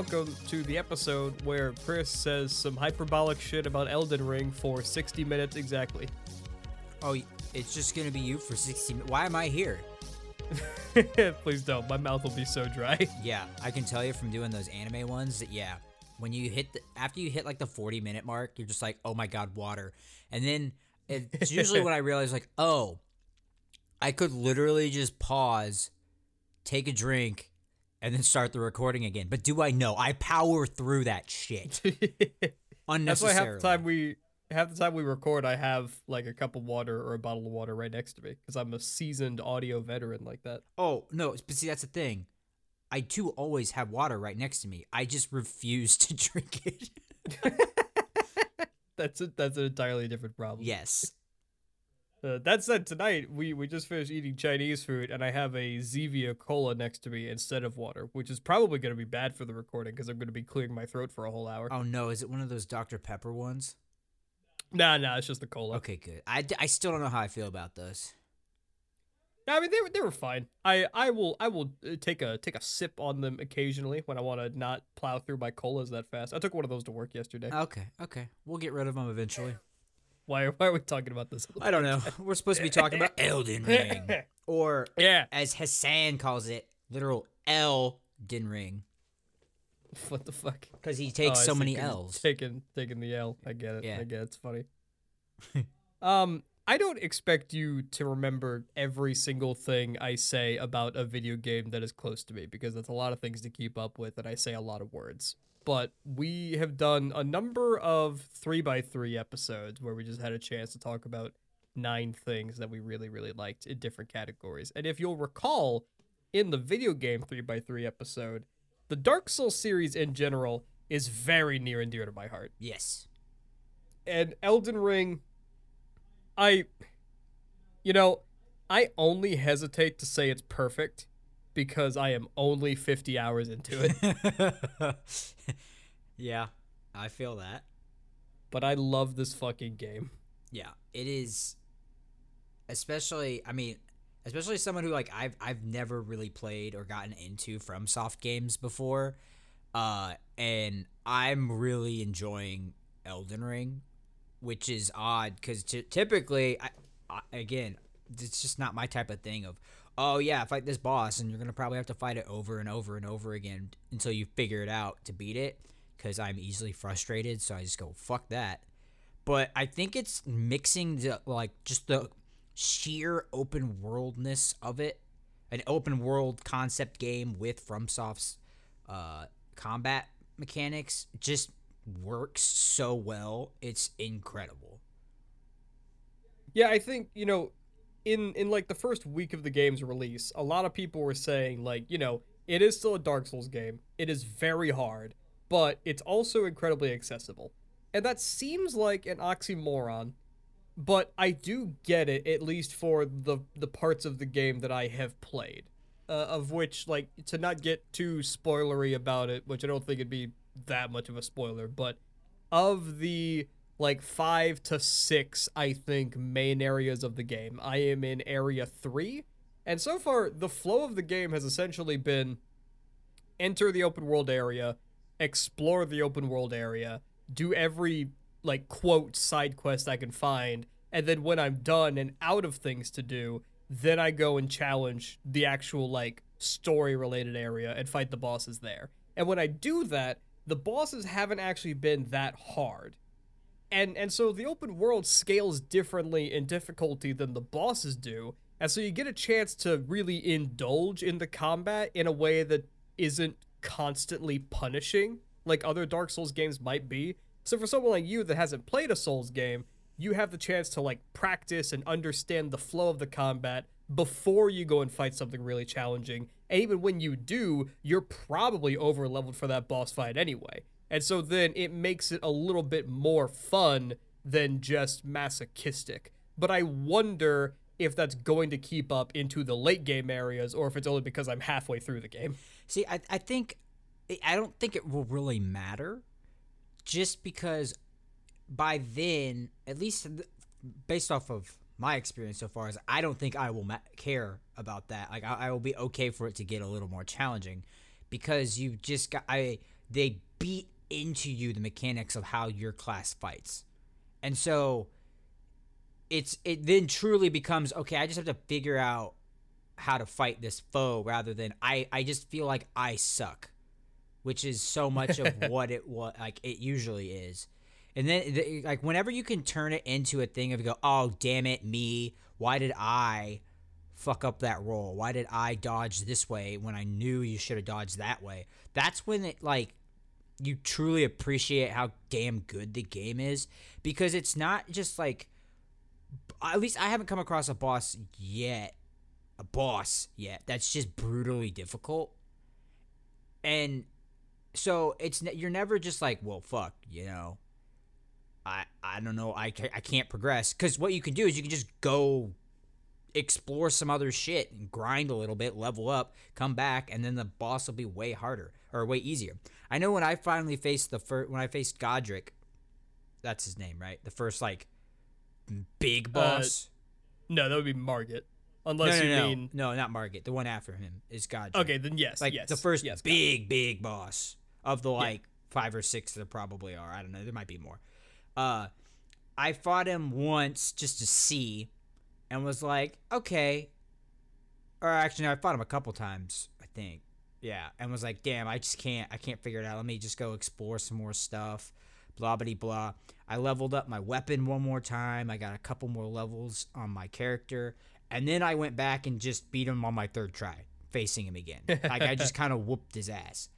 welcome to the episode where Chris says some hyperbolic shit about Elden Ring for 60 minutes exactly. Oh, it's just gonna be you for 60 minutes. Why am I here? Please don't. My mouth will be so dry. Yeah, I can tell you from doing those anime ones that yeah, when you hit the, after you hit like the 40 minute mark, you're just like, oh my god, water. And then it's usually when I realize like, oh, I could literally just pause, take a drink, and then start the recording again. But do I know? I power through that shit That's why half the time we half the time we record, I have like a cup of water or a bottle of water right next to me because I'm a seasoned audio veteran like that. Oh no, but see that's the thing. I too always have water right next to me. I just refuse to drink it. That's a, that's an entirely different problem. yes. Uh, that said, tonight we, we just finished eating Chinese food, and I have a Zevia cola next to me instead of water, which is probably going to be bad for the recording because I'm going to be clearing my throat for a whole hour. Oh no, is it one of those Dr Pepper ones? Nah, nah, it's just the cola. Okay, good. I, I still don't know how I feel about those. I mean, they were they were fine. I I will I will uh, take a take a sip on them occasionally when I want to not plow through my colas that fast. I took one of those to work yesterday. Okay, okay. We'll get rid of them eventually. Why why are we talking about this? I don't know. We're supposed to be talking about Elden Ring. Or, yeah. as Hassan calls it, literal Elden Ring. What the fuck? Because he Oh, takes I so many many 'cause L's. Taking taking the L. I get it. Yeah. I get it. It's funny. um, I don't expect you to remember every single thing I say about a video game that is close to me because that's a lot of things to keep up with, and I say a lot of words. But we have done a number of three by three episodes where we just had a chance to talk about nine things that we really, really liked in different categories. And if you'll recall, in the video game three by three episode, the Dark Souls series in general is very near and dear to my heart. Yes. And Elden Ring, I, you know, I only hesitate to say it's perfect because I am only 50 hours into it. yeah, I feel that. but I love this fucking game. Yeah, it is. Especially, I mean, especially someone who like I've I've never really played or gotten into FromSoft games before, uh, and I'm really enjoying Elden Ring, which is odd because t- typically, I, I again, it's just not my type of thing. Of oh yeah, fight this boss, and you're gonna probably have to fight it over and over and over again until you figure it out to beat it. Because I'm easily frustrated, so I just go fuck that but I think it's mixing the like just the sheer open worldness of it, an open world concept game with FromSoft's uh, combat mechanics just works so well. It's incredible. Yeah, I think, you know, in in like the first week of the game's release, a lot of people were saying like, you know, it is still a Dark Souls game. It is very hard, but it's also incredibly accessible. And that seems like an oxymoron, but I do get it at least for the the parts of the game that I have played. Uh, of which like to not get too spoilery about it, which I don't think it'd be that much of a spoiler, but of the like five to six, I think, main areas of the game. I am in area three. And so far, the flow of the game has essentially been enter the open world area, explore the open world area, do every like quote side quest I can find, and then when I'm done and out of things to do, then I go and challenge the actual like story related area and fight the bosses there. And when I do that, the bosses haven't actually been that hard. And and so the open world scales differently in difficulty than the bosses do. And so you get a chance to really indulge in the combat in a way that isn't constantly punishing like other Dark Souls games might be. So for someone like you that hasn't played a Souls game, you have the chance to like practice and understand the flow of the combat before you go and fight something really challenging. And even when you do, you're probably over leveled for that boss fight anyway. And so then it makes it a little bit more fun than just masochistic. But I wonder if that's going to keep up into the late game areas or if it's only because I'm halfway through the game. See, I, I think I don't think it will really matter, just because by then, at least based off of my experience so far, is I don't think I will ma- care about that. Like I, I will be okay for it to get a little more challenging, because you just got I they beat into you the mechanics of how your class fights. And so it's it then truly becomes okay, I just have to figure out how to fight this foe rather than I I just feel like I suck, which is so much of what it was like it usually is. And then the, like whenever you can turn it into a thing of go, "Oh, damn it, me. Why did I fuck up that roll? Why did I dodge this way when I knew you should have dodged that way?" That's when it like you truly appreciate how damn good the game is because it's not just like at least I haven't come across a boss yet, a boss yet that's just brutally difficult. And so it's you're never just like, well, fuck, you know. I I don't know, I I can't progress cuz what you can do is you can just go explore some other shit and grind a little bit, level up, come back and then the boss will be way harder or way easier. I know when I finally faced the first when I faced Godrick, that's his name, right? The first like big boss. Uh, no, that would be Margit. Unless no, no, you no. mean no, not Margit. The one after him is Godrick. okay, then yes, like yes, the first yes, big, big boss of the like five or six there probably are. I don't know. There might be more. Uh, I fought him once just to see, and was like, okay. Or actually, no, I fought him a couple times. I think, yeah, and was like, damn, I just can't. I can't figure it out. Let me just go explore some more stuff. Blah blah blah. I leveled up my weapon one more time. I got a couple more levels on my character, and then I went back and just beat him on my third try, facing him again. like I just kind of whooped his ass,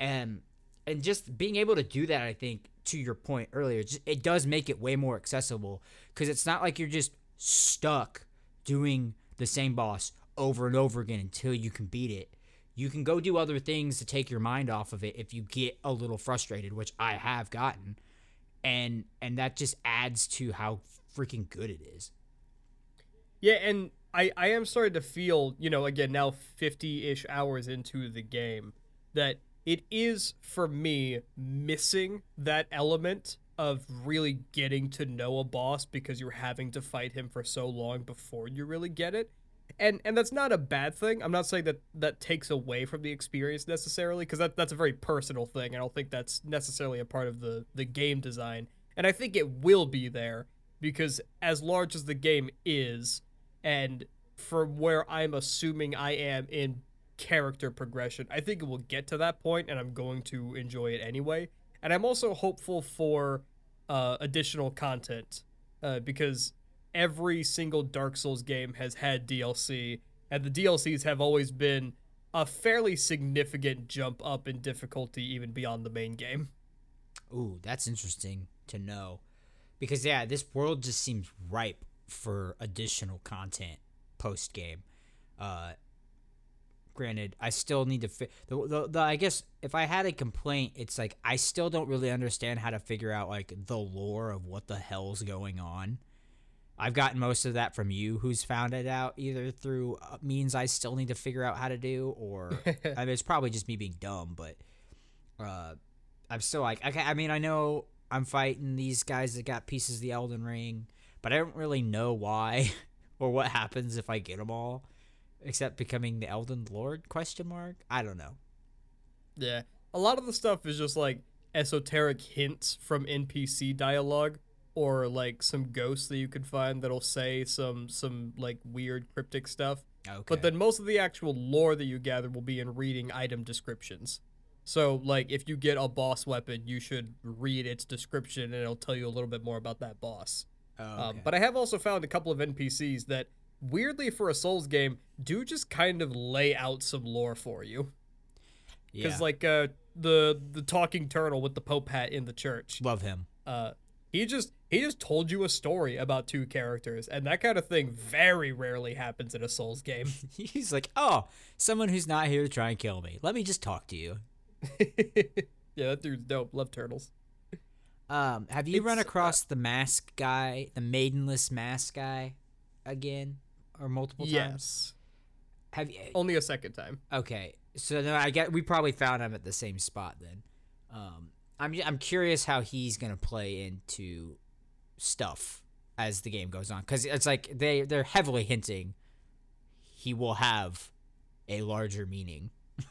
and and just being able to do that, I think, to your point earlier, just, it does make it way more accessible because it's not like you're just stuck doing the same boss over and over again until you can beat it. You can go do other things to take your mind off of it if you get a little frustrated, which I have gotten. And and that just adds to how freaking good it is. Yeah, and I I am starting to feel, you know, again now 50-ish hours into the game that it is for me missing that element of really getting to know a boss because you're having to fight him for so long before you really get it. And and that's not a bad thing. I'm not saying that that takes away from the experience necessarily because that that's a very personal thing. I don't think that's necessarily a part of the the game design. And I think it will be there because as large as the game is and from where I'm assuming I am in character progression. I think it will get to that point, and I'm going to enjoy it anyway. And I'm also hopeful for uh, additional content uh, because every single Dark Souls game has had DLC, and the DLCs have always been a fairly significant jump up in difficulty, even beyond the main game. Ooh, that's interesting to know. Because, yeah, this world just seems ripe for additional content post game. Uh, granted, I still need to. Fi- the, the, the I guess if I had a complaint, it's like I still don't really understand how to figure out like the lore of what the hell's going on. I've gotten most of that from you, who's found it out either through uh, means I still need to figure out how to do, or I mean, it's probably just me being dumb. But uh, I'm still like, okay. I mean, I know I'm fighting these guys that got pieces of the Elden Ring, but I don't really know why or what happens if I get them all except becoming the Elden Lord question mark I don't know Yeah. A lot of the stuff is just like esoteric hints from NPC dialogue or like some ghosts that you could find that'll say some some like weird cryptic stuff. okay But then most of the actual lore that you gather will be in reading item descriptions. So like if you get a boss weapon, you should read its description and it'll tell you a little bit more about that boss. Oh, Um, but I have also found a couple of NPCs that weirdly for a Souls game do just kind of lay out some lore for you. yeah Because like uh, the the talking turtle with the pope hat in the church, love him uh, he just he just told you a story about two characters, and that kind of thing very rarely happens in a Souls game. he's like oh someone who's not here to try and kill me let me just talk to you yeah, that dude's dope. Love turtles. um have you run It's, uh, across the mask guy the maidenless mask guy again or multiple times Yes, have you only a second time. Okay, so no, I get we probably found him at the same spot then. Um, I'm I'm curious how he's gonna play into stuff as the game goes on because it's like they they're heavily hinting he will have a larger meaning.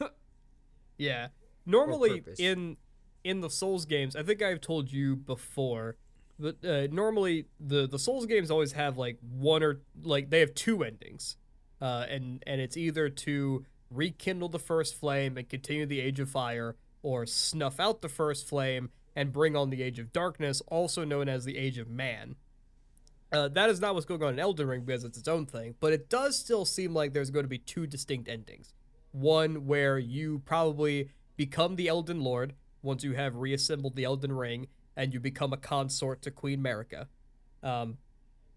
Yeah. Normally in in the Souls games, I think I've told you before, but uh, normally the the Souls games always have like one or like they have two endings, uh, and and it's either to rekindle the first flame and continue the Age of Fire, or snuff out the first flame and bring on the Age of Darkness, also known as the Age of Man. Uh, that is not what's going on in Elden Ring because it's its own thing, but it does still seem like there's going to be two distinct endings. One where you probably become the Elden Lord once you have reassembled the Elden Ring and you become a consort to Queen Marika, um,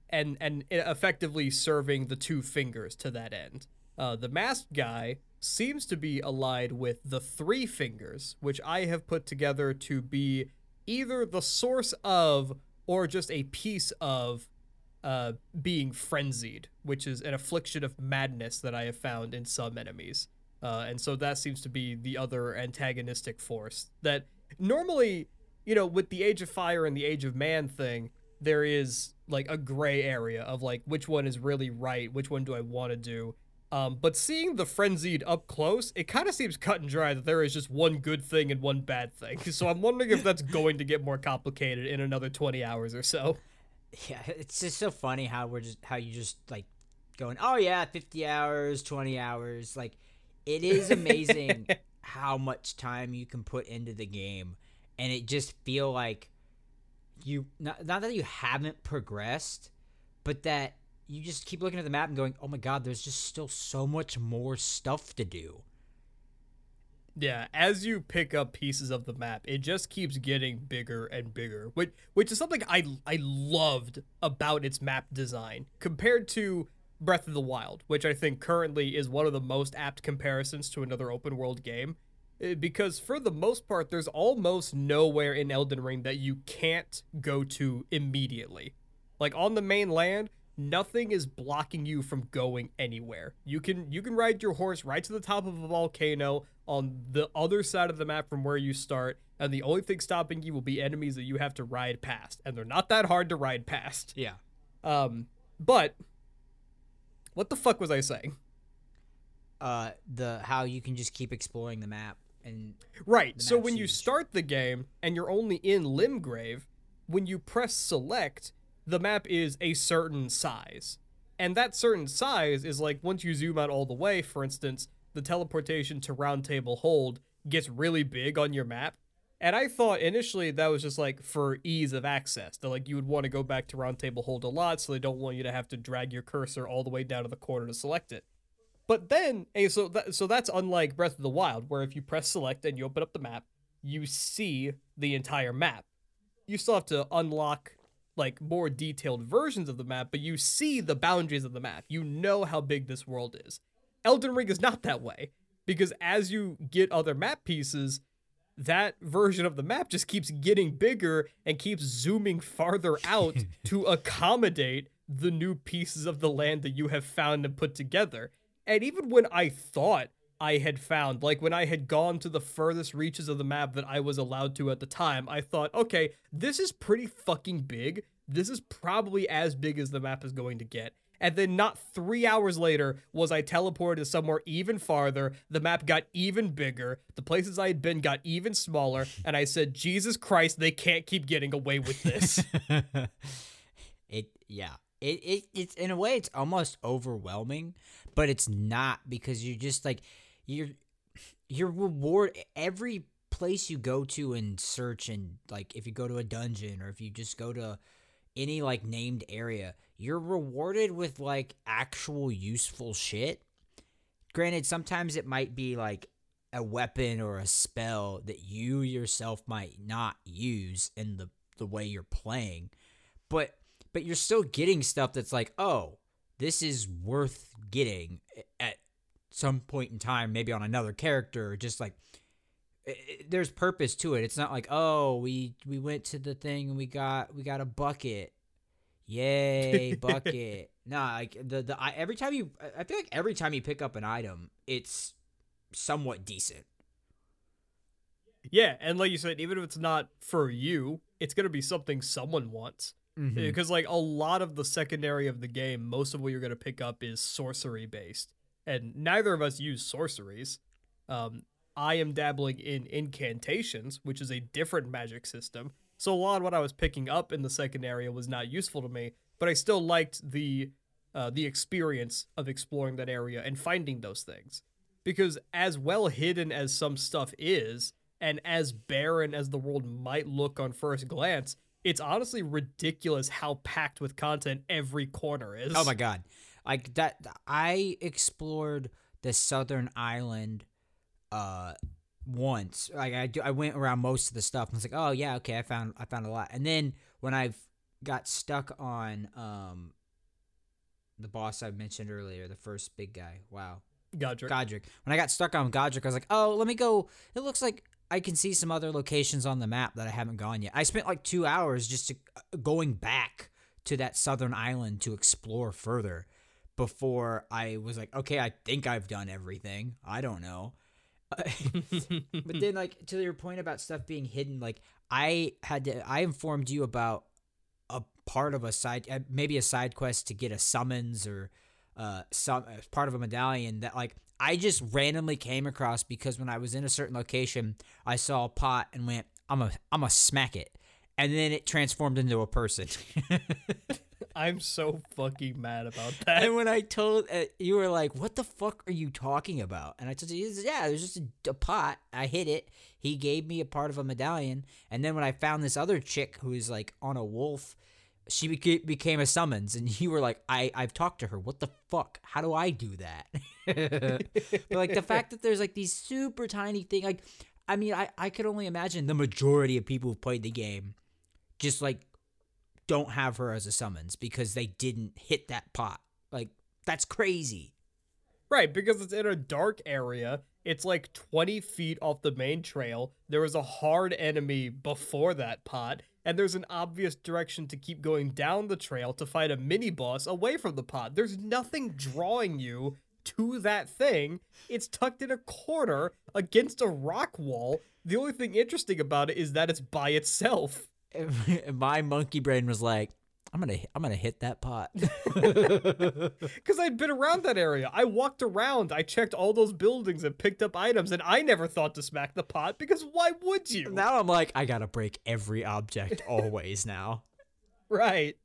and and effectively serving the two fingers to that end. Uh, the masked guy seems to be allied with the three fingers, which I have put together to be either the source of or just a piece of uh, being frenzied, which is an affliction of madness that I have found in some enemies. Uh, and so that seems to be the other antagonistic force that normally, you know, with the Age of Fire and the Age of Man thing, there is like a gray area of like which one is really right, which one do I want to do. Um, but seeing the frenzied up close, it kind of seems cut and dry that there is just one good thing and one bad thing. So I'm wondering if that's going to get more complicated in another 20 hours or so. Yeah, it's just so funny how we're just how you just like going, oh yeah, 50 hours, 20 hours, like it is amazing how much time you can put into the game and it just feel like you not, not that you haven't progressed but that you just keep looking at the map and going oh my god there's just still so much more stuff to do yeah, as you pick up pieces of the map, it just keeps getting bigger and bigger, which which is something I I loved about its map design compared to Breath of the Wild, which I think currently is one of the most apt comparisons to another open world game. Eh, because for the most part, there's almost nowhere in Elden Ring that you can't go to immediately. Like on the mainland, nothing is blocking you from going anywhere. You can you can ride your horse right to the top of a volcano on the other side of the map from where you start, and the only thing stopping you will be enemies that you have to ride past, and they're not that hard to ride past. Yeah. Um, but what the fuck was I saying? Uh, the how you can just keep exploring the map and right. So when you start the game and you're only in Limgrave, when you press select, the map is a certain size, and that certain size is like once you zoom out all the way. For instance, the teleportation to Roundtable Hold gets really big on your map, and I thought initially that was just like for ease of access. That like you would want to go back to Roundtable hold a lot, so they don't want you to have to drag your cursor all the way down to the corner to select it. But then, hey, so that, so that's unlike Breath of the Wild, where if you press select and you open up the map, you see the entire map. You still have to unlock like more detailed versions of the map, but you see the boundaries of the map. You know how big this world is. Elden Ring is not that way because as you get other map pieces, that version of the map just keeps getting bigger and keeps zooming farther out to accommodate the new pieces of the land that you have found and put together. And even when I thought I had found, like when I had gone to the furthest reaches of the map that I was allowed to at the time, I thought, okay, this is pretty fucking big. This is probably as big as the map is going to get. And then not three hours later was I teleported to somewhere even farther. The map got even bigger. The places I had been got even smaller. And I said, Jesus Christ, they can't keep getting away with this. it yeah. It, it it's in a way it's almost overwhelming, but it's not because you're just like you're your reward every place you go to and search and like if you go to a dungeon or if you just go to any like named area you're rewarded with like actual useful shit. Granted, sometimes it might be like a weapon or a spell that you yourself might not use in the the way you're playing. But but you're still getting stuff that's like, "Oh, this is worth getting at some point in time, maybe on another character, just like it, there's purpose to it. It's not like, "Oh, we we went to the thing and we got we got a bucket Yay, bucket. nah, like the the I, every time you I feel like every time you pick up an item, it's somewhat decent. Yeah, and like you said, even if it's not for you, it's gonna be something someone wants. Mm-hmm. Because like a lot of the secondary of the game, most of what you're gonna pick up is sorcery based, and neither of us use sorceries. Um, I am dabbling in incantations, which is a different magic system. So a lot of what I was picking up in the second area was not useful to me, but I still liked the uh, the experience of exploring that area and finding those things. Because as well hidden as some stuff is, and as barren as the world might look on first glance, it's honestly ridiculous how packed with content every corner is. Oh my god. Like that I explored the southern island uh once. Like I do, I went around most of the stuff and was like, "Oh yeah, okay, I found I found a lot." And then when I got stuck on um the boss I mentioned earlier, the first big guy. Wow. Godrick. Godrick. When I got stuck on Godrick, I was like, "Oh, let me go. It looks like I can see some other locations on the map that I haven't gone yet." I spent like 2 hours just to, uh, going back to that southern island to explore further before I was like, "Okay, I think I've done everything. I don't know." but then like to your point about stuff being hidden, like I had to I informed you about a part of a side uh, maybe a side quest to get a summons or uh some as part of a medallion that like I just randomly came across because when I was in a certain location, I saw a pot and went, I'm a I'm a smack it. And then it transformed into a person. I'm so fucking mad about that. and when I told uh, you were like, "What the fuck are you talking about?" And I told you, "Yeah, there's just a, a, pot. I hit it. He gave me a part of a medallion. And then when I found this other chick who is like on a wolf, she beca- became a summons. And you were like, "I I've talked to her. What the fuck? How do I do that?" but like the fact that there's like these super tiny thing, like, I mean, I I could only imagine the majority of people who've played the game, just like don't have her as a summons because they didn't hit that pot. Like that's crazy. Right, because it's in a dark area. It's like 20 feet off the main trail. There was a hard enemy before that pot, and there's an obvious direction to keep going down the trail to fight a mini boss away from the pot. There's nothing drawing you to that thing. It's tucked in a corner against a rock wall. The only thing interesting about it is that it's by itself. my monkey brain was like, I'm gonna I'm gonna hit that pot because I'd been around that area. I walked around, I checked all those buildings and picked up items, and I never thought to smack the pot because why would you? Now I'm like, I gotta break every object always now. right.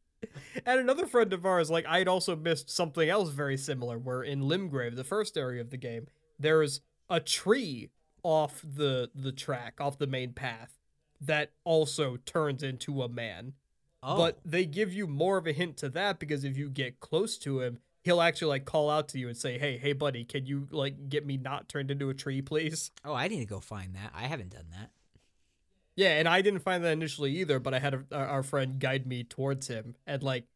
And another friend of ours, like I'd also missed something else very similar. Where in Limgrave, the first area of the game, there's a tree off the the track, off the main path, that also turns into a man. Oh. But they give you more of a hint to that because if you get close to him, he'll actually like call out to you and say, "Hey, hey, buddy, can you like get me not turned into a tree, please?" Oh, I need to go find that. I haven't done that. Yeah, and I didn't find that initially either, but I had a, our friend guide me towards him, and like,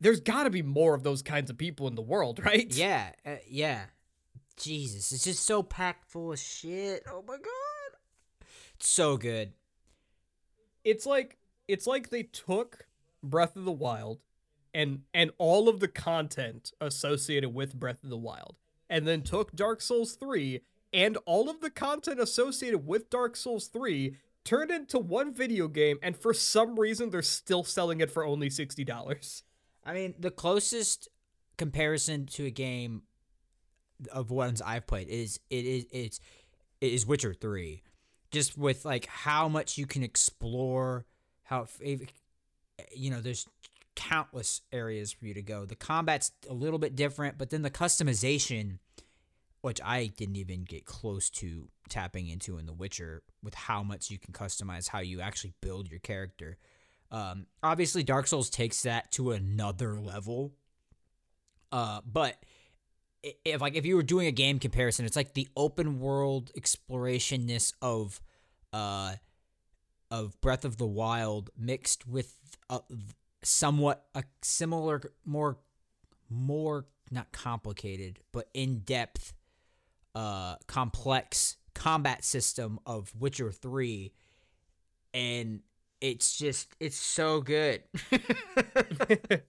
there's got to be more of those kinds of people in the world, right? Yeah, uh, yeah. Jesus, it's just so packed full of shit. Oh my god, it's so good it's like it's like they took Breath of the Wild and and all of the content associated with Breath of the Wild and then took Dark Souls 3 and all of the content associated with Dark Souls 3 turned into one video game and for some reason they're still selling it for only $60. I mean, the closest comparison to a game of ones I've played is it is it's it is Witcher 3 just with like how much you can explore how you know there's countless areas for you to go. The combat's a little bit different but then the customization which i didn't even get close to tapping into in the witcher with how much you can customize how you actually build your character. Um, obviously dark souls takes that to another level. Uh, but if like if you were doing a game comparison, it's like the open world explorationness of uh of Breath of the Wild mixed with a, somewhat a similar more more not complicated but in depth uh complex combat system of Witcher 3 and it's just it's so good. and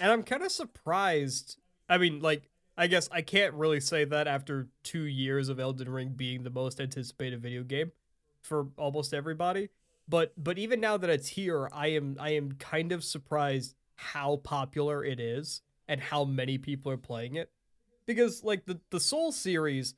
I'm kind of surprised. I mean, like I guess I can't really say that after two years of Elden Ring being the most anticipated video game for almost everybody. But but even now that it's here, I am I am kind of surprised how popular it is and how many people are playing it. Because like the the Soul series,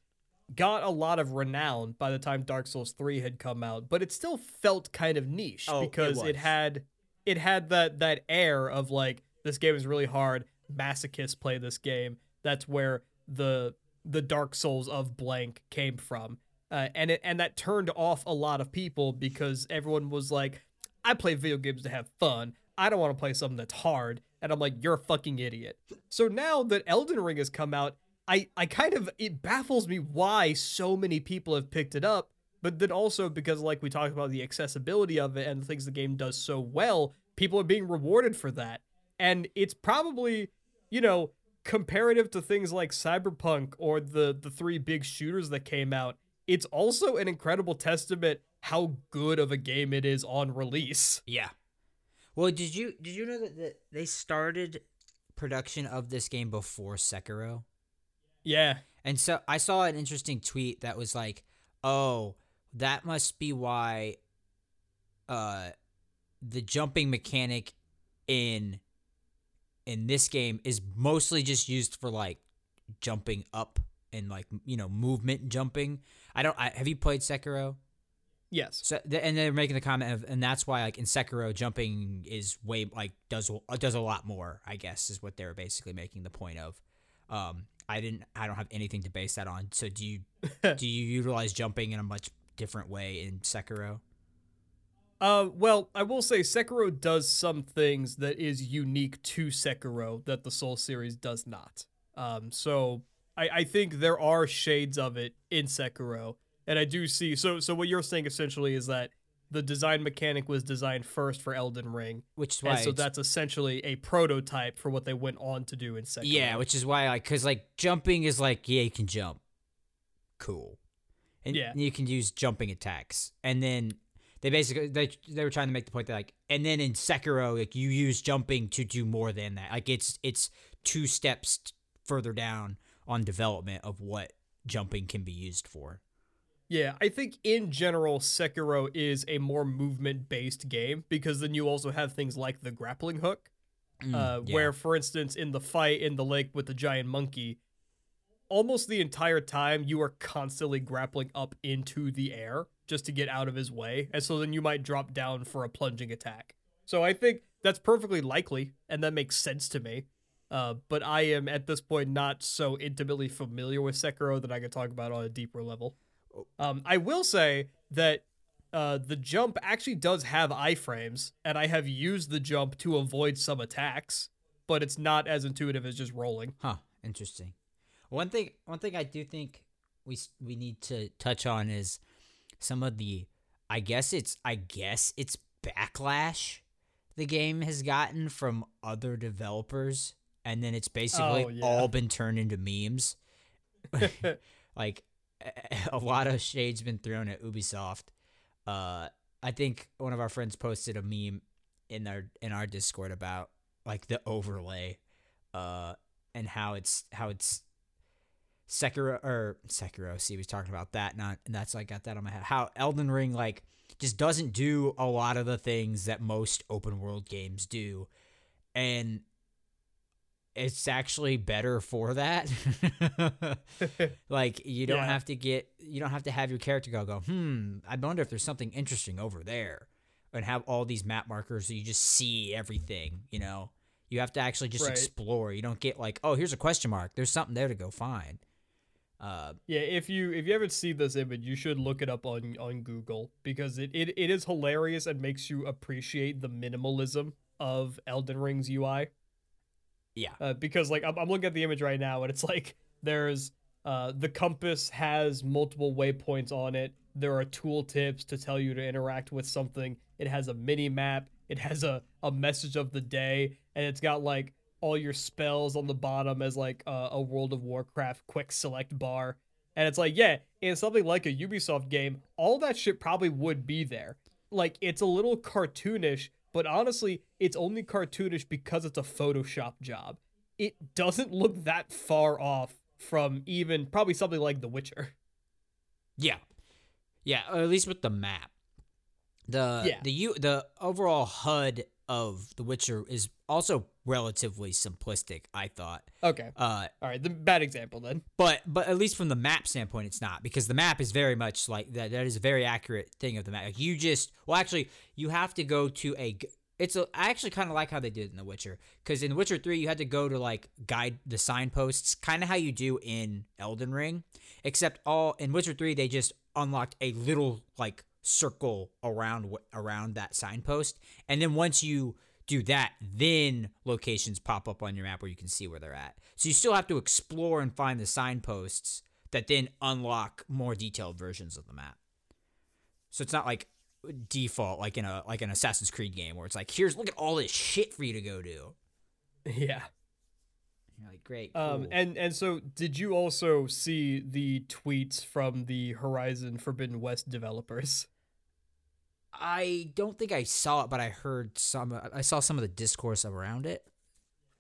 got a lot of renown by the time Dark Souls 3 had come out, but it still felt kind of niche Oh, because it, was. had it had that that air of like this game is really hard, masochists play this game. That's where the the Dark Souls of blank came from. Uh, and it and that turned off a lot of people because everyone was like, I play video games to have fun. I don't want to play something that's hard. And I'm like, you're a fucking idiot. So now that Elden Ring has come out, I, I kind of, it baffles me why so many people have picked it up. But then also because, like we talked about, the accessibility of it and the things the game does so well, people are being rewarded for that. And it's probably, you know, comparative to things like Cyberpunk or the the three big shooters that came out, it's also an incredible testament how good of a game it is on release. Yeah. Well, did you did you know that, that they started production of this game before Sekiro? Yeah. And so I saw an interesting tweet that was like, "Oh, that must be why uh the jumping mechanic in in this game is mostly just used for like jumping up and like, you know, movement jumping. I don't I, have you played Sekiro? Yes. So and they're making the comment of, and that's why like in Sekiro jumping is way like does uh, does a lot more. I guess is what they're basically making the point of. Um, I didn't. I don't have anything to base that on. So do you do you utilize jumping in a much different way in Sekiro? Uh, well, I will say Sekiro does some things that is unique to Sekiro that the Soul series does not. Um, so I, I think there are shades of it in Sekiro, and I do see. So, so what you're saying essentially is that the design mechanic was designed first for Elden Ring, Which is why so that's essentially a prototype for what they went on to do in Sekiro. yeah, which is why like because like jumping is like yeah you can jump, cool, and Yeah. you can use jumping attacks, and then they basically they they were trying to make the point that like and then in Sekiro like you use jumping to do more than that like it's it's two steps further down on development of what jumping can be used for. Yeah, I think in general, Sekiro is a more movement based game because then you also have things like the grappling hook, uh, Mm, yeah. where, for instance, in the fight in the lake with the giant monkey, almost the entire time you are constantly grappling up into the air just to get out of his way. And so then you might drop down for a plunging attack. So I think that's perfectly likely, and that makes sense to me. Uh, but I am at this point not so intimately familiar with Sekiro that I could talk about on a deeper level. Um, I will say that uh, the jump actually does have iframes, and I have used the jump to avoid some attacks, but it's not as intuitive as just rolling. Huh. Interesting. One thing. One thing I do think we we need to touch on is some of the. I guess it's. I guess it's backlash the game has gotten from other developers, and then it's basically Oh, yeah. all been turned into memes. like a lot of shades been thrown at Ubisoft. Uh, I think one of our friends posted a meme in our in our Discord about like the overlay, uh, and how it's how it's Sekiro or Sekiro. See, we was talking about that. Not and that's I got that on my head. How Elden Ring like just doesn't do a lot of the things that most open world games do, and it's actually better for that. like you don't Yeah. have to get you don't have to have your character go go hmm I wonder if there's something interesting over there and have all these map markers so you just see everything you know you have to actually just Right. explore you don't get like oh here's a question mark there's something there to go find uh Yeah, if you if you haven't seen this image, you should look it up on on Google because it, it, it is hilarious and makes you appreciate the minimalism of Elden Ring's UI. Yeah Uh, because like I'm, I'm looking at the image right now and it's like there's uh the compass has multiple waypoints on it. There are tooltips to tell you to interact with something. It has a mini map. It has a a message of the day, and it's got like all your spells on the bottom as like a, a World of Warcraft quick select bar. And it's like, yeah, in something like a Ubisoft game, all that shit probably would be there. Like it's a little cartoonish, but honestly, it's only cartoonish because it's a Photoshop job. It doesn't look that far off from even probably something like The Witcher. yeah yeah or at least with the map the Yeah. the u the overall hud of the witcher is also relatively simplistic. I thought. Okay. Uh, All right. The bad example then. but but at least from the map standpoint, it's not because the map is very much like that. That is a very accurate thing of the map. Like you just well, actually, you have to go to a. It's a. I actually kind of like how they did it in The Witcher because in The Witcher Three, you had to go to like guide the signposts, kind of how you do in Elden Ring, except all in Witcher Three they just unlocked a little like circle around around that signpost, and then once you do that, then locations pop up on your map where you can see where they're at. So you still have to explore and find the signposts that then unlock more detailed versions of the map. So it's not like default like in a like an Assassin's Creed game where it's like here's look at all this shit for you to go do. Yeah. You're like great. Um, and and so did you also see the tweets from the Horizon Forbidden West developers? I don't think I saw it, but I heard some. I saw some of the discourse around it.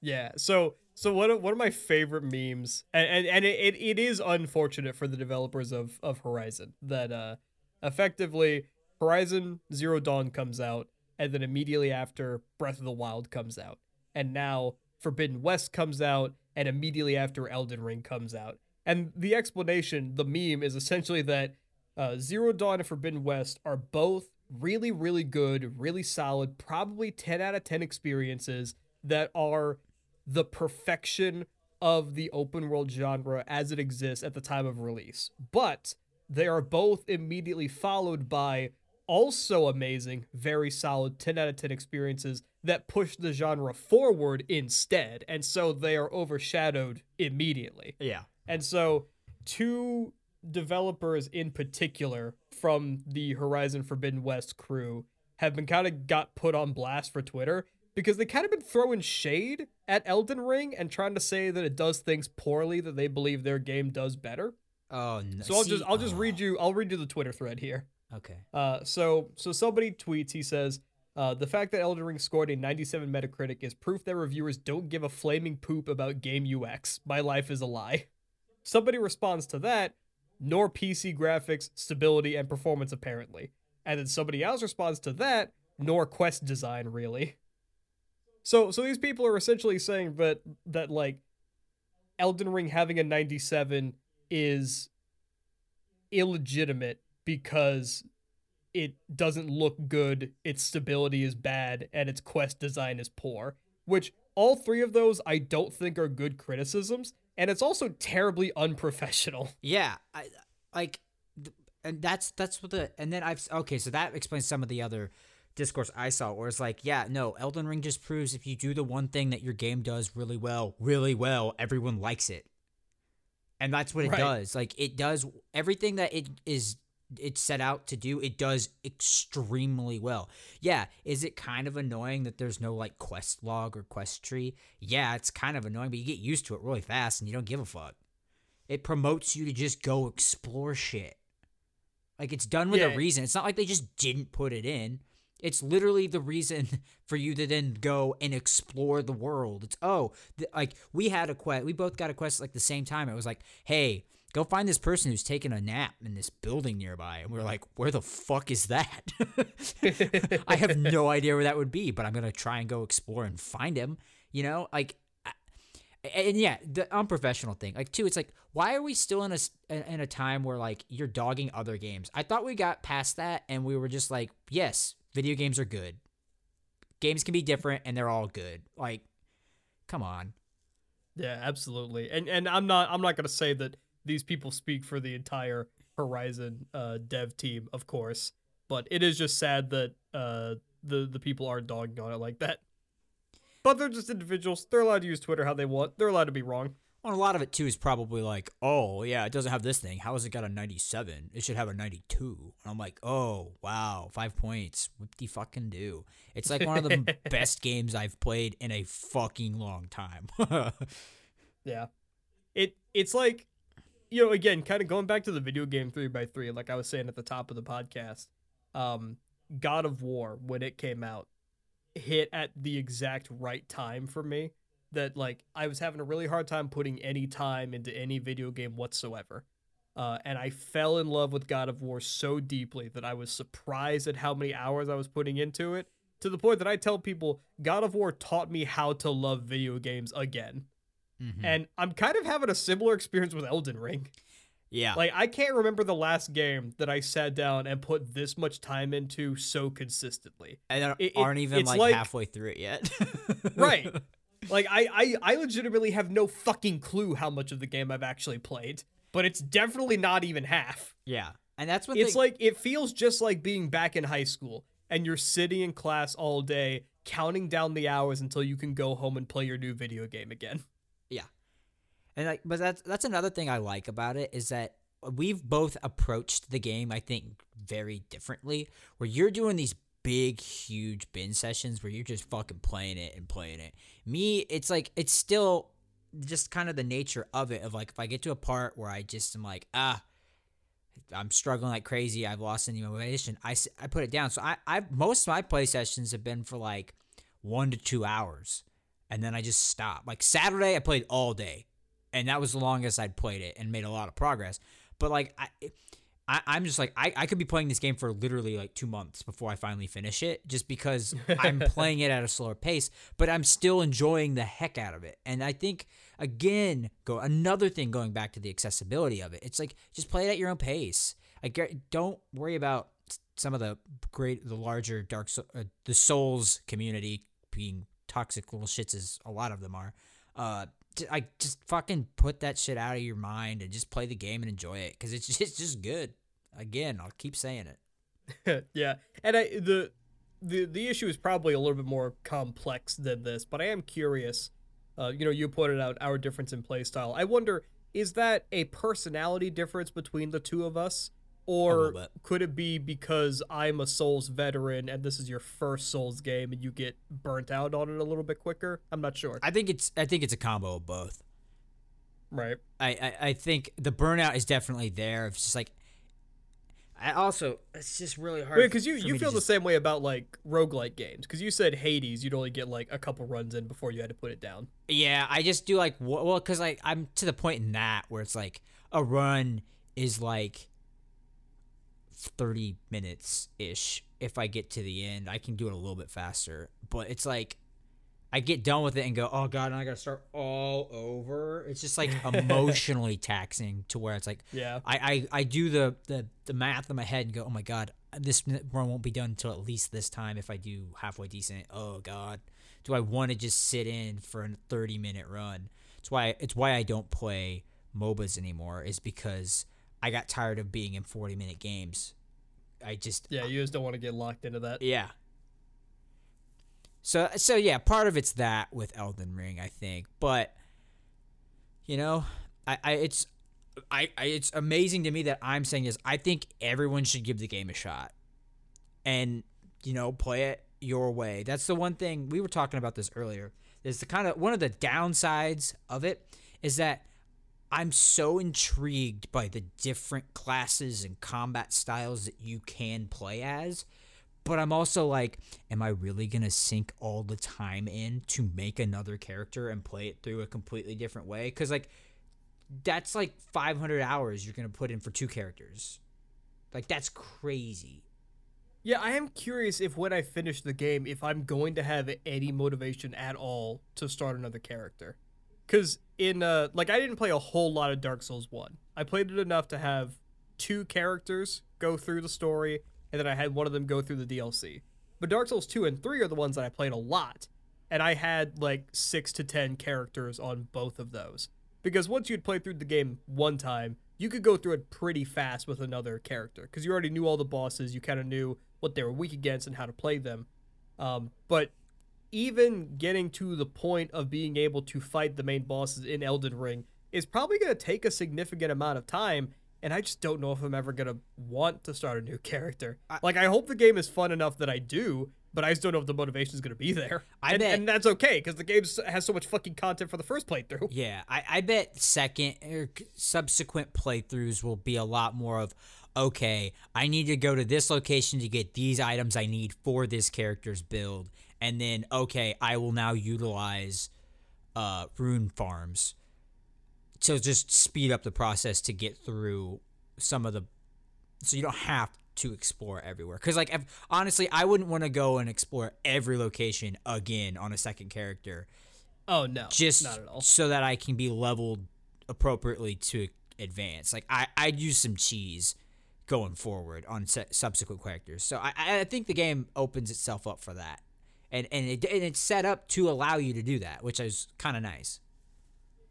Yeah. So so one of one of my favorite memes, and and, and it, it, is unfortunate for the developers of of Horizon that uh effectively Horizon Zero Dawn comes out, and then immediately after Breath of the Wild comes out, and now Forbidden West comes out, and immediately after Elden Ring comes out. And the explanation, the meme, is essentially that uh, Zero Dawn and Forbidden West are both really, really good, really solid, probably 10 out of 10 experiences that are the perfection of the open world genre as it exists at the time of release. But they are both immediately followed by also amazing, very solid 10 out of 10 experiences that push the genre forward instead. And so they are overshadowed immediately. Yeah. And so, two developers in particular from the Horizon Forbidden West crew have been kind of got put on blast for Twitter because they kind of been throwing shade at Elden Ring and trying to say that it does things poorly that they believe their game does better. Oh no. So I'll See- just I'll just oh, read you I'll read you the Twitter thread here. Okay. Uh, so so somebody tweets. He says, uh, "The fact that Elden Ring scored a 97 Metacritic is proof that reviewers don't give a flaming poop about game UX. My life is a lie." Somebody responds to that, nor PC graphics, stability, and performance apparently. And then somebody else responds to that, nor quest design really. So so these people are essentially saying that that like Elden Ring having a 97 is illegitimate because it doesn't look good, its stability is bad, and its quest design is poor. Which all three of those I don't think are good criticisms, and it's also terribly unprofessional. Yeah, I like, and that's that's what the and then I've okay, so that explains some of the other discourse I saw, where it's like, yeah, no, Elden Ring just proves if you do the one thing that your game does really well, really well, everyone likes it, and that's what it Right. does. Like it does everything that it is it's set out to do. It does extremely well. Yeah, is it kind of annoying that there's no like quest log or quest tree? Yeah, it's kind of annoying, but you get used to it really fast, and you don't give a fuck. It promotes you to just go explore shit. Like it's done with Yeah. a reason. It's not like they just didn't put it in. It's literally the reason for you to then go and explore the world. It's oh, th- like we had a quest. We both got a quest like the same time. It was like, hey, go find this person who's taking a nap in this building nearby. And we are like, where the fuck is that? I have no idea where that would be, but I'm gonna try and go explore and find him. You know, like and yeah, the unprofessional thing. Like, too, it's like, why are we still in a in a time where like you're dogging other games? I thought we got past that, and we were just like, yes, video games are good. Games can be different, and they're all good. Like, come on. Yeah, absolutely. And and I'm not I'm not gonna say that these people speak for the entire Horizon uh, dev team, of course, but it is just sad that uh, the the people are dogging on it like that. But they're just individuals. They're allowed to use Twitter how they want. They're allowed to be wrong. Well, a lot of it too is probably like, oh yeah, it doesn't have this thing. How has it got a 97? It should have a 92. And I'm like, oh wow, five points. What the fucking do? It's like one of the best games I've played in a fucking long time. Yeah. It it's like you know, again, kind of going back to the video game three by three, like I was saying at the top of the podcast, um, God of War, when it came out, hit at the exact right time for me. That like I was having a really hard time putting any time into any video game whatsoever. Uh, and I fell in love with God of War so deeply that I was surprised at how many hours I was putting into it to the point that I tell people God of War taught me how to love video games again. Mhm. And I'm kind of having a similar experience with Elden Ring. yeah, Like I can't remember the last game that I sat down and put this much time into so consistently. and it- aren't even like, like- halfway through it yet. Right. Like I, I I legitimately have no fucking clue how much of the game I've actually played, but it's definitely not even half. yeah, and that's what It's they, like it feels just like being back in high school and you're sitting in class all day counting down the hours until you can go home and play your new video game again. And like, but that's that's another thing I like about it is that we've both approached the game, I think, very differently. Where you're doing these big, huge bin sessions where you're just fucking playing it and playing it. Me, it's like it's still just kind of the nature of it. Of like, if I get to a part where I just am like, ah. I'm struggling like crazy. I've lost any motivation. I, I put it down. So I I most of my play sessions have been for like one to two hours, and then I just stop. Like Saturday, I played all day and that was the longest I'd played it and made a lot of progress. But like I, I I'm just like I, I could be playing this game for literally like two months before I finally finish it, just because I'm playing it at a slower pace. But I'm still enjoying the heck out of it, and I think again go another thing going back to the accessibility of it. It's like just play it at your own pace. Like don't worry about some of the great the larger dark uh, the souls community being toxic little shits as a lot of them are uh I just fucking put that shit out of your mind and just play the game and enjoy it because it's just, it's just good. Again, I'll keep saying it. yeah, and I the the the issue is probably a little bit more complex than this, but I am curious. Uh, you know, you pointed out our difference in playstyle. I wonder, is that a personality difference between the two of us, or could it be because I'm a Souls veteran and this is your first Souls game and you get burnt out on it a little bit quicker? I'm not sure. I think it's I think it's a combo of both. right. I I, I think the burnout is definitely there. It's just like I also it's just really hard Wait, Because you, you feel the just- same way about like roguelike games. Because you said Hades, you'd only get like a couple runs in before you had to put it down. Yeah, I just do like well, cause like I'm to the point in that where it's like a run is like thirty minutes ish. If I get to the end, I can do it a little bit faster. But it's like I get done with it and go, oh god, and I gotta start all over. It's just like emotionally taxing to where it's like Yeah. I, I, I do the, the, the math in my head and go, oh my god, this run won't be done until at least this time if I do halfway decent. Oh god, do I want to just sit in for a thirty minute run? It's why it's why I don't play MOBAs anymore. Is because I got tired of being in forty minute games. I just Yeah, you just don't want to get locked into that. yeah. So so yeah, part of it's that with Elden Ring, I think, but you know, I, I it's I, I it's amazing to me that I'm saying this. I think everyone should give the game a shot, and you know, play it your way. That's the one thing we were talking about this earlier. Is the kind of one of the downsides of it is that I'm so intrigued by the different classes and combat styles that you can play as. But I'm also like, am I really going to sink all the time in to make another character and play it through a completely different way? Because, like, that's like 500 hours you're going to put in for two characters. Like, that's crazy. Yeah, I am curious if when I finish the game, if I'm going to have any motivation at all to start another character. Cause in uh like I didn't play a whole lot of Dark Souls 1. I played it enough to have two characters go through the story, and then I had one of them go through the DLC. But Dark Souls 2 and 3 are the ones that I played a lot. And I had like six to ten characters on both of those. Because once you'd played through the game one time, you could go through it pretty fast with another character. Because you already knew all the bosses, you kind of knew what they were weak against and how to play them. Um, but even getting to the point of being able to fight the main bosses in Elden Ring is probably going to take a significant amount of time. And I just don't know if I'm ever going to want to start a new character. like, I hope the game is fun enough that I do, but I just don't know if the motivation is going to be there. I and, bet- and that's okay because the game has so much fucking content for the first playthrough. Yeah, I, I bet second er, or subsequent playthroughs will be a lot more of, okay, I need to go to this location to get these items I need for this character's build, and then okay, I will now utilize uh, rune farms to just speed up the process to get through some of the, so you don't have to explore everywhere. Because like, if, honestly, I wouldn't want to go and explore every location again on a second character, Oh no, just not at all. so that I can be leveled appropriately to advance. Like I, I'd use some cheese going forward on se- subsequent characters. So I, I think the game opens itself up for that, and and, it, and it's set up to allow you to do that, which is kind of nice.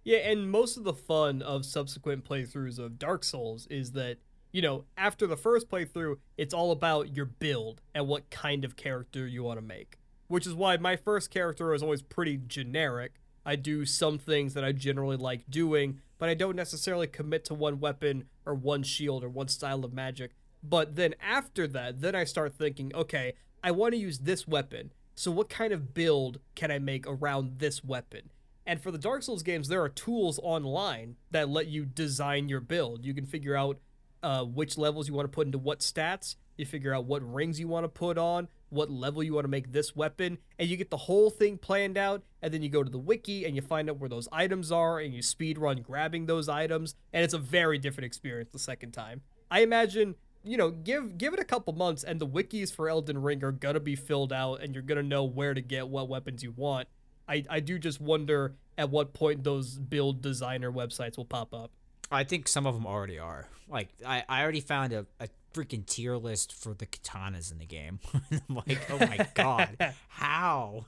Yeah, and most of the fun of subsequent playthroughs of Dark Souls is that, you know, after the first playthrough, it's all about your build and what kind of character you want to make. Which is why my first character is always pretty generic. I do some things that I generally like doing, but I don't necessarily commit to one weapon or one shield or one style of magic. But then after that, then I start thinking, okay, I want to use this weapon. So what kind of build can I make around this weapon? And for the Dark Souls games, there are tools online that let you design your build. You can figure out uh, which levels you want to put into what stats. You figure out what rings you want to put on, what level you want to make this weapon, and you get the whole thing planned out. And then you go to the wiki and you find out where those items are, and you speed run grabbing those items. And it's a very different experience the second time. I imagine you know, give give it a couple months, and the wikis for Elden Ring are gonna be filled out, and you're gonna know where to get what weapons you want. I, I do just wonder at what point those build designer websites will pop up. I think some of them already are. Like I, I already found a, a freaking tier list for the katanas in the game. I'm like, oh my god, how?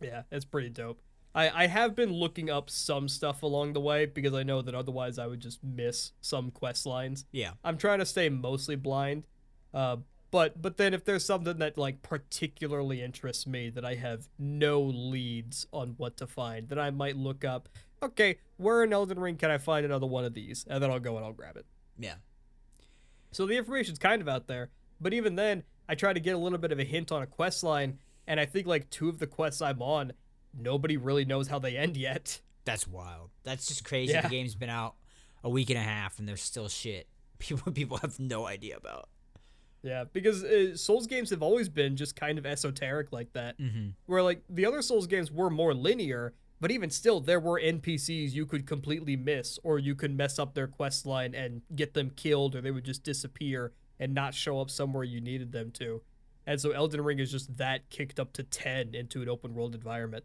Yeah, it's pretty dope. I, I have been looking up some stuff along the way because I know that otherwise I would just miss some quest lines. Yeah. I'm trying to stay mostly blind. Uh, but but then if there's something that like particularly interests me that I have no leads on what to find, then I might look up, okay, where in Elden Ring can I find another one of these? And then I'll go and I'll grab it. Yeah. So the information's kind of out there, but even then, I try to get a little bit of a hint on a quest line, and I think like two of the quests I'm on, nobody really knows how they end yet. That's wild. That's just crazy. Yeah. The game's been out a week and a half and there's still shit people people have no idea about. Yeah, because uh, Souls games have always been just kind of esoteric like that. Mm-hmm. Where like the other Souls games were more linear, but even still, there were NPCs you could completely miss, or you could mess up their quest line and get them killed, or they would just disappear and not show up somewhere you needed them to. And so Elden Ring is just that kicked up to ten into an open world environment.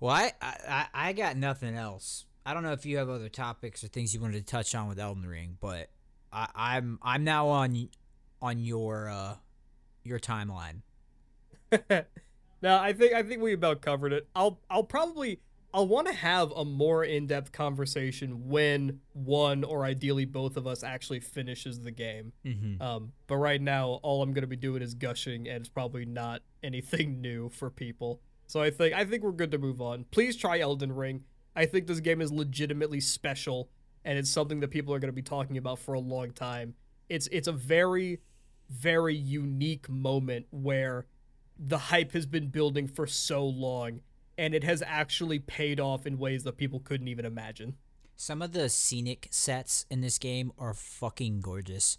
Well, I, I I got nothing else. I don't know if you have other topics or things you wanted to touch on with Elden Ring, but I, I'm I'm now on on your uh your timeline. now I think I think we about covered it. I'll I'll probably I'll want to have a more in-depth conversation when one or ideally both of us actually finishes the game. Mm-hmm. Um, but right now, all I'm gonna be doing is gushing, and it's probably not anything new for people. So I think I think we're good to move on. Please try Elden Ring. I think this game is legitimately special, and it's something that people are gonna be talking about for a long time. It's it's a very, very unique moment where the hype has been building for so long, and it has actually paid off in ways that people couldn't even imagine. Some of the scenic sets in this game are fucking gorgeous.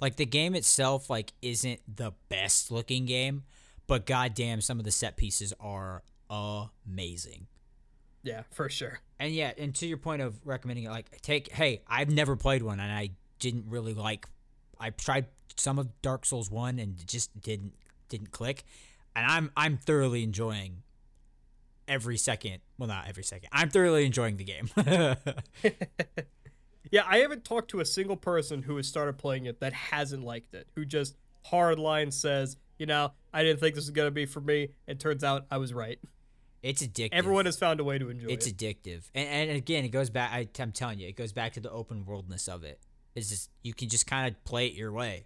Like the game itself like isn't the best looking game, but goddamn some of the set pieces are amazing. Yeah, for sure. And yeah, and to your point of recommending it, like take hey, I've never played one and I didn't really like. I tried some of Dark Souls one and it just didn't didn't click, and I'm I'm thoroughly enjoying every second. Well, not every second. I'm thoroughly enjoying the game. Yeah, I haven't talked to a single person who has started playing it that hasn't liked it, who just hardline says, you know, I didn't think this was going to be for me. It turns out I was right. it's addictive. Everyone has found a way to enjoy it's it. It's addictive, and and again, it goes back. I, I'm telling you, it goes back to the open worldness of it. It's just you can just kind of play it your way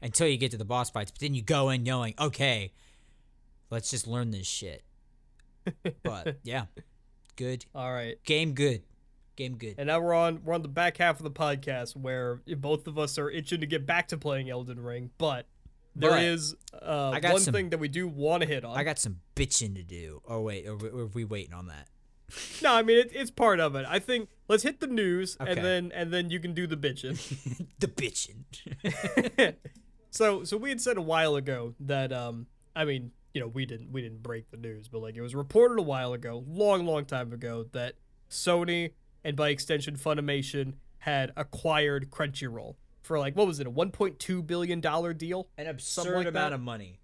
until you get to the boss fights, but then you go in knowing, okay, let's just learn this shit. But yeah, good All right. game, good game, good. And now we're on we're on the back half of the podcast where both of us are itching to get back to playing Elden Ring, but there But is uh, one some- thing that we do want to hit on. I got some bitching to do. Oh wait, are we, are we waiting on that? no, I mean it, it's part of it. I think let's hit the news Okay. and then and then you can do the bitching. the bitching. so so we had said a while ago that um I mean you know we didn't we didn't break the news but like it was reported a while ago long long time ago that Sony and by extension Funimation had acquired Crunchyroll for like what was it, a 1.2 billion dollar deal? An absurd like amount that. of money.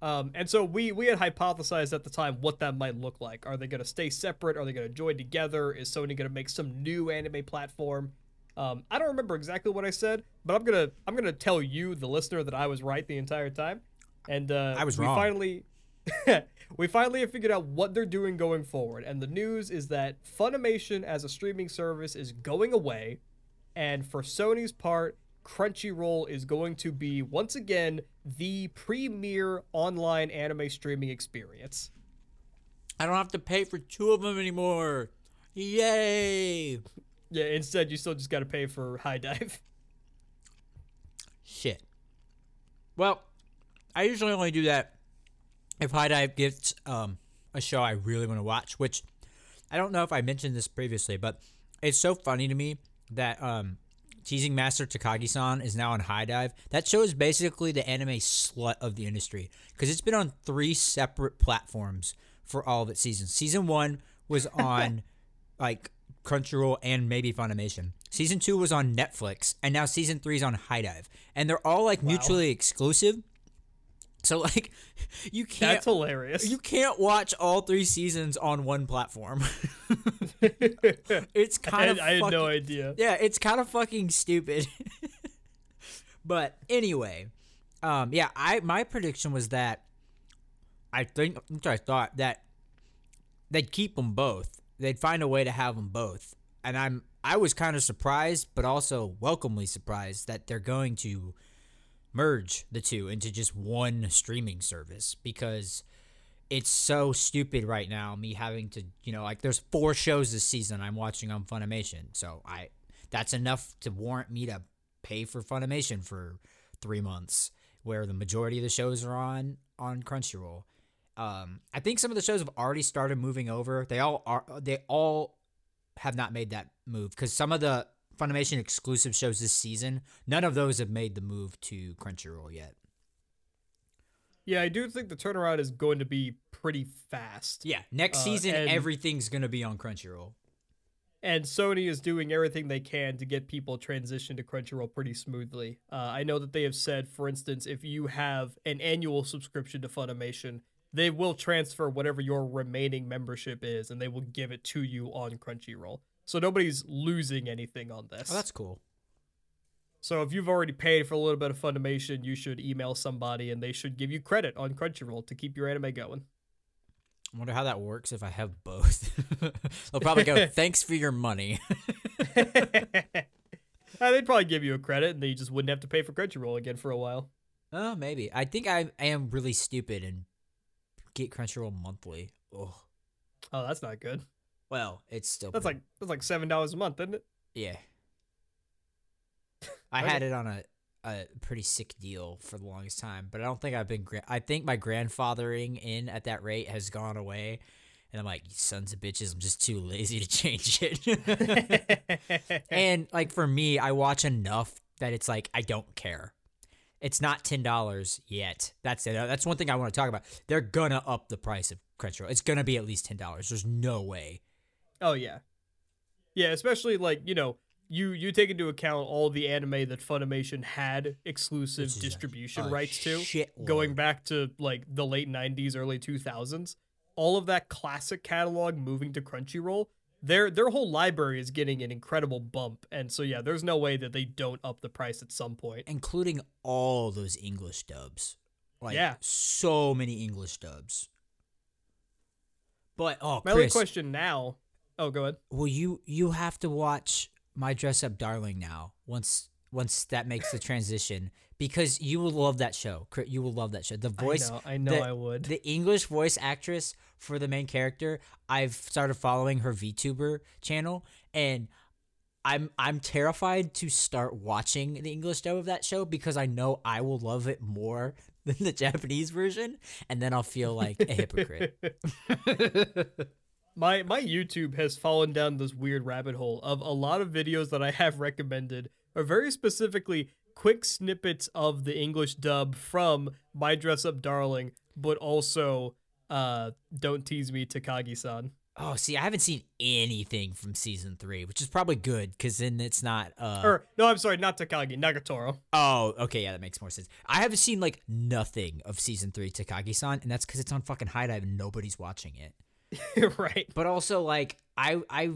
Um, and so we we had hypothesized at the time what that might look like. Are they going to stay separate? Are they going to join together? Is Sony going to make some new anime platform? Um, I don't remember exactly what I said, but I'm gonna I'm gonna tell you, the listener, that I was right the entire time. And uh, I was we wrong. finally we finally have figured out what they're doing going forward. And the news is that Funimation as a streaming service is going away, and for Sony's part, Crunchyroll is going to be once again the premier online anime streaming experience. I don't have to pay for two of them anymore. Yay! Yeah, instead you still just got to pay for HIDIVE. Shit. Well, I usually only do that if HIDIVE gets um, a show I really want to watch, which I don't know if I mentioned this previously, but it's so funny to me that um, Teasing Master Takagi-san is now on HIDIVE. That show is basically the anime slut of the industry because it's been on three separate platforms for all of its seasons. Season one was on like Crunchyroll and maybe Funimation. Season two was on Netflix, and now season three is on HIDIVE, and they're all like mutually exclusive. So like, you can't That's hilarious. you can't watch all three seasons on one platform. it's I kind had, of I had no idea. yeah, it's kind of fucking stupid. but anyway, um, yeah, I my prediction was that I think which I thought that they'd keep them both. They'd find a way to have them both, and I'm I was kind of surprised, but also welcomely surprised that they're going to merge the two into just one streaming service because it's so stupid right now me having to you know like there's four shows this season i'm watching on funimation. So i that's enough to warrant me to pay for funimation for three months where the majority of the shows are on on crunchyroll. Um i think some of the shows have already started moving over. They all are they all have not made that move because some of the funimation exclusive shows this season none of those have made the move to crunchyroll yet Yeah, I do think the turnaround is going to be pretty fast. yeah next Uh, season everything's gonna be on crunchyroll and Sony is doing everything they can to get people transitioned to Crunchyroll pretty smoothly. Uh, I know that they have said, for instance, if you have an annual subscription to Funimation, they will transfer whatever your remaining membership is, and they will give it to you on Crunchyroll. So nobody's losing anything on this. oh that's cool so if you've already paid for a little bit of Funimation, you should email somebody, and they should give you credit on Crunchyroll to keep your anime going. I wonder how that works if I have both. They'll probably go, thanks for your money. Uh, they'd probably give you a credit, and then you just wouldn't have to pay for Crunchyroll again for a while. oh, maybe. I think I, I am really stupid and get Crunchyroll monthly. Oh, Oh, that's not good. Well, it's still. That's pretty- like that's like seven dollars a month, isn't it? Yeah. I had it on a, a pretty sick deal for the longest time, but I don't think I've been. Gra- I think my grandfathering in at that rate has gone away. And I'm like, you sons of bitches, I'm just too lazy to change it. and like for me, I watch enough that it's like I don't care. It's not ten dollars yet. That's it. That's one thing I want to talk about. They're gonna up the price of Crunchyroll. It's gonna be at least ten dollars. There's no way. Oh yeah, yeah. Especially like you know you you take into account all the anime that Funimation had exclusive is a- distribution a rights to, shitload. going back to like the late '90s, early 2000s. All of that classic catalog moving to Crunchyroll. Their their whole library is getting an incredible bump, and so yeah, there's no way that they don't up the price at some point. including all those English dubs. Like Yeah. so many English dubs. But oh, My only question now. Oh, go ahead. well you you have to watch My Dress Up Darling now once once that makes the transition because you will love that show. You will love that show. The voice I know, I know, the- I would. The English voice actress for the main character, I've started following her VTuber channel and I'm I'm terrified to start watching the English dub of that show because I know I will love it more than the Japanese version and then I'll feel like a hypocrite. my my YouTube has fallen down this weird rabbit hole of a lot of videos that I have recommended are very specifically quick snippets of the English dub from My Dress Up Darling, but also uh Don't Tease Me Takagi-san. Oh, see, I haven't seen anything from season three, which is probably good because then it's not. Uh, Or no, I'm sorry, not Takagi, Nagatoro. oh, okay, yeah, that makes more sense. I haven't seen like nothing of season three Takagi-san, and that's because it's on fucking HIDIVE and nobody's watching it. right. But also, like, I I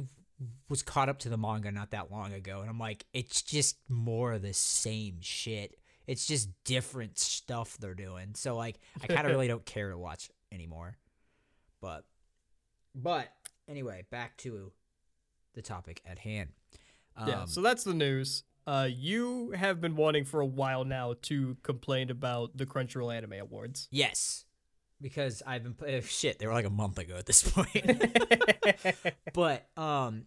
was caught up to the manga not that long ago, and I'm like, it's just more of the same shit. It's just different stuff they're doing. So like, I kind of really don't care to watch anymore. But, but anyway, back to the topic at hand. yeah. Um, So that's the news. Uh, you have been wanting for a while now to complain about the Crunchyroll Anime Awards. yes, because I've been play- shit. They were like a month ago at this point. but um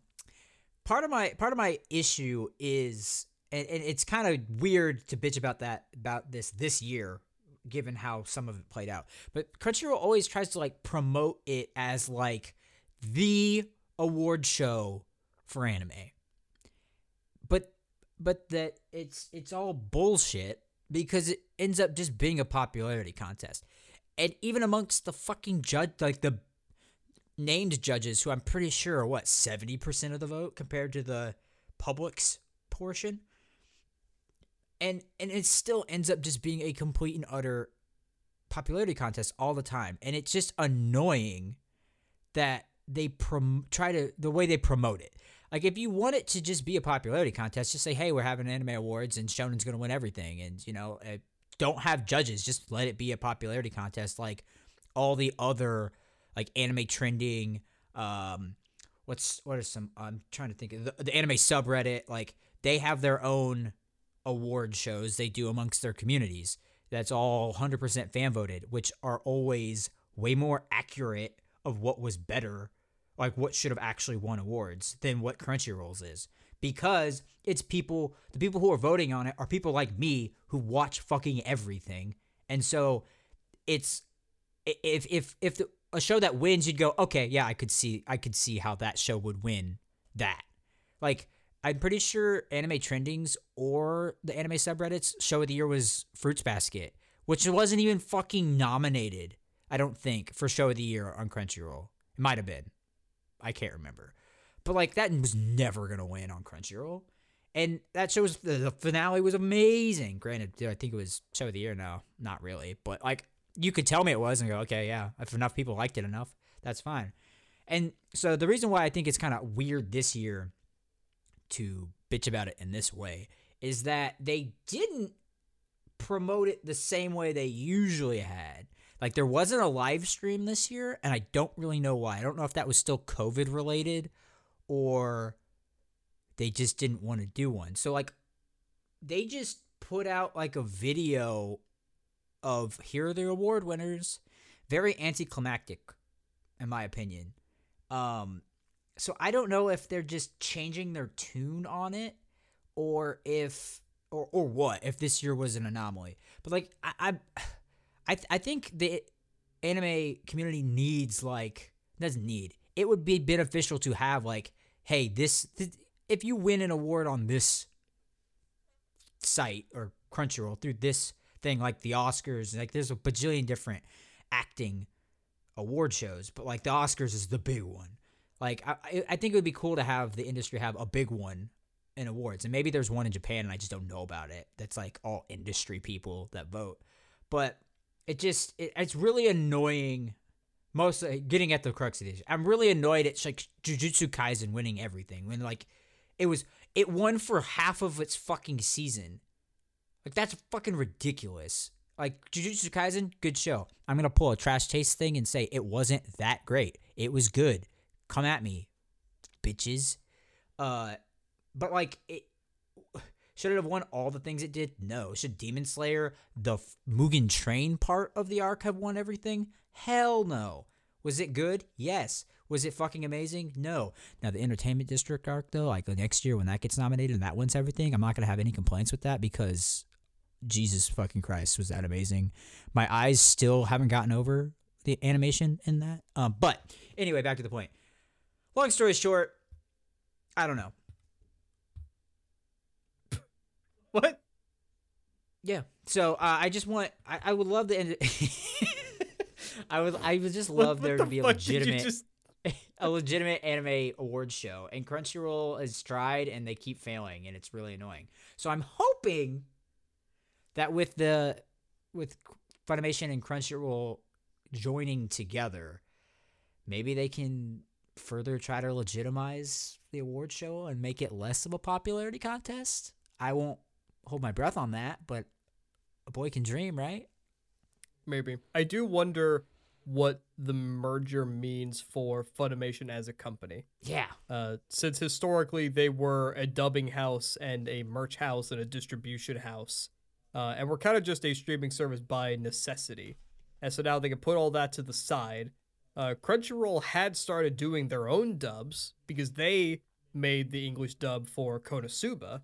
part of my part of my issue is and, and it's kind of weird to bitch about that about this this year given how some of it played out but crunchyroll always tries to like promote it as like the award show for anime but but that it's it's all bullshit because it ends up just being a popularity contest and even amongst the fucking judge like the named judges who I'm pretty sure are what 70% of the vote compared to the public's portion. And and it still ends up just being a complete and utter popularity contest all the time. And it's just annoying that they prom- try to the way they promote it. Like if you want it to just be a popularity contest, just say, "Hey, we're having anime awards and Shonen's going to win everything." And, you know, don't have judges, just let it be a popularity contest like all the other like anime trending um what's what are some i'm trying to think of the, the anime subreddit like they have their own award shows they do amongst their communities that's all 100% fan voted which are always way more accurate of what was better like what should have actually won awards than what crunchyroll's is because it's people the people who are voting on it are people like me who watch fucking everything. And so it's if if if the, a show that wins you'd go okay yeah i could see i could see how that show would win that. Like i'm pretty sure anime trendings or the anime subreddits show of the year was fruits basket which wasn't even fucking nominated i don't think for show of the year on crunchyroll. It might have been. I can't remember but like that was never gonna win on crunchyroll and that shows the, the finale was amazing granted i think it was show of the year no not really but like you could tell me it was and go, okay, yeah, if enough people liked it enough, that's fine. And so the reason why I think it's kind of weird this year to bitch about it in this way is that they didn't promote it the same way they usually had. Like there wasn't a live stream this year, and I don't really know why. I don't know if that was still COVID related or they just didn't want to do one. So like they just put out like a video of here are the award winners. Very anticlimactic, in my opinion. Um, so I don't know if they're just changing their tune on it, or if or or what if this year was an anomaly. But like I I I, th- I think the anime community needs like doesn't need. It would be beneficial to have like, hey, this th- if you win an award on this site or Crunchyroll through this thing like the Oscars. Like there's a bajillion different acting award shows, but like the Oscars is the big one. Like I, I- think it would be cool to have the industry have a big one in awards, and maybe there's one in Japan and I just don't know about it. That's like all industry people that vote, but it just it, it's really annoying. Mostly getting at the crux of this, I'm really annoyed at like Jujutsu Kaisen winning everything when like it was it won for half of its fucking season. Like that's fucking ridiculous. Like Jujutsu Kaisen, good show. I'm gonna pull a trash taste thing and say it wasn't that great. It was good. Come at me, bitches. Uh, but like it should it have won all the things it did? No. Should Demon Slayer, the Mugen Train part of the arc, have won everything? Hell no. Was it good? Yes. Was it fucking amazing? No. Now the Entertainment District arc though, like next year when that gets nominated and that wins everything, I'm not gonna have any complaints with that because Jesus fucking Christ, was that amazing? My eyes still haven't gotten over the animation in that. Um, but anyway, back to the point. Long story short, I don't know. What? Yeah. So uh, I just want. I, I would love to end. it- I would. I would just love What there the to be a fuck did you legitimate. just- a legitimate anime awards show, and Crunchyroll has tried and they keep failing, and it's really annoying. So I'm hoping that with the with Funimation and Crunchyroll joining together, maybe they can further try to legitimize the award show and make it less of a popularity contest. I won't hold my breath on that, but a boy can dream, right? Maybe. I do wonder what the merger means for Funimation as a company. Yeah. Uh, since historically they were a dubbing house and a merch house and a distribution house, uh, and we're kind of just a streaming service by necessity. And so now they can put all that to the side. Uh, Crunchyroll had started doing their own dubs because they made the English dub for Konosuba.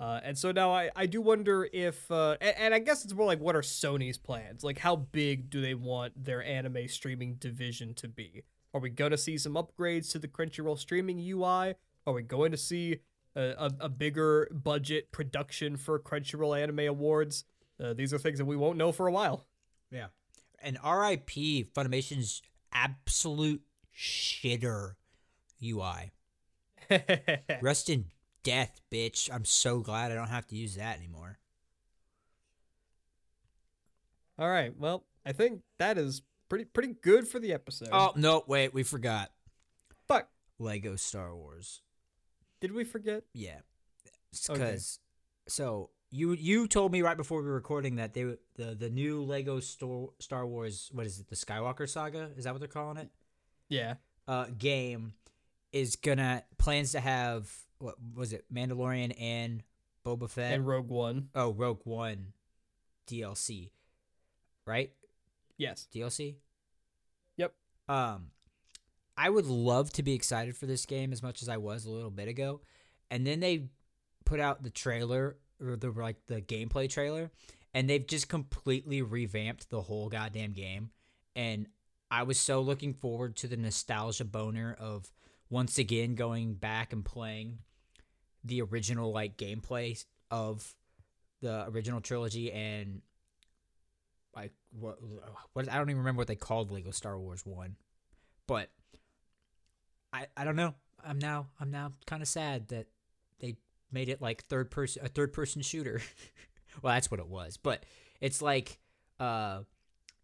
Uh, and so now I, I do wonder if, uh, and, and I guess it's more like what are Sony's plans? Like, how big do they want their anime streaming division to be? Are we going to see some upgrades to the Crunchyroll streaming UI? Are we going to see a, a, a bigger budget production for Crunchyroll Anime Awards? Uh, these are things that we won't know for a while. Yeah. And RIP, Funimation's absolute shitter UI. Rest in death, bitch. I'm so glad I don't have to use that anymore. All right. Well, I think that is pretty pretty good for the episode. Oh, no, wait, we forgot. Fuck. Lego Star Wars. Did we forget? Yeah. Okay. Because so you you told me right before we were recording that they the the new Lego Star Star Wars what is it the Skywalker Saga is that what they're calling it Yeah. uh game is gonna plans to have what was it Mandalorian and Boba Fett And Rogue One. oh Rogue One DLC right Yes. DLC Yep. um I would love to be excited for this game as much as I was a little bit ago and then they put out the trailer or the like the gameplay trailer and they've just completely revamped the whole goddamn game and I was so looking forward to the nostalgia boner of once again going back and playing the original like gameplay of the original trilogy and like what what I don't even remember what they called Lego Star Wars 1 but I I don't know I'm now I'm now kind of sad that they made it like third person a third person shooter. well, that's what it was, but it's like uh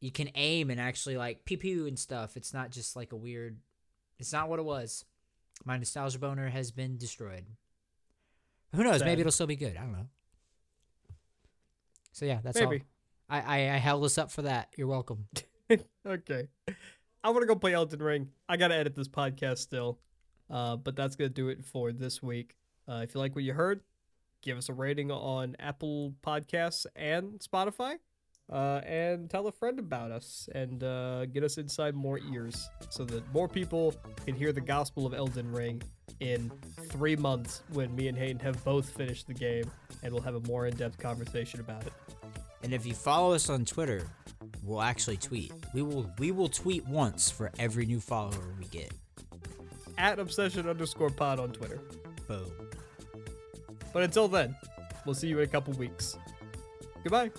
you can aim and actually like pew pew and stuff. It's not just like a weird it's not what it was. My nostalgia boner has been destroyed. Who knows? Sad. Maybe it'll still be good. I don't know. So yeah, that's Maybe. all. I, I I held us up for that. You're welcome. okay. I want to go play Elden Ring. I got to edit this podcast still. Uh, but that's going to do it for this week. Uh, if you like what you heard, give us a rating on Apple Podcasts and Spotify. Uh, and tell a friend about us and uh, get us inside more ears so that more people can hear the gospel of Elden Ring in three months when me and Hayden have both finished the game and we'll have a more in depth conversation about it. And if you follow us on Twitter, we'll actually tweet. We will we will tweet once for every new follower we get. At obsession underscore pod on Twitter. Boom. But until then, we'll see you in a couple weeks. Goodbye.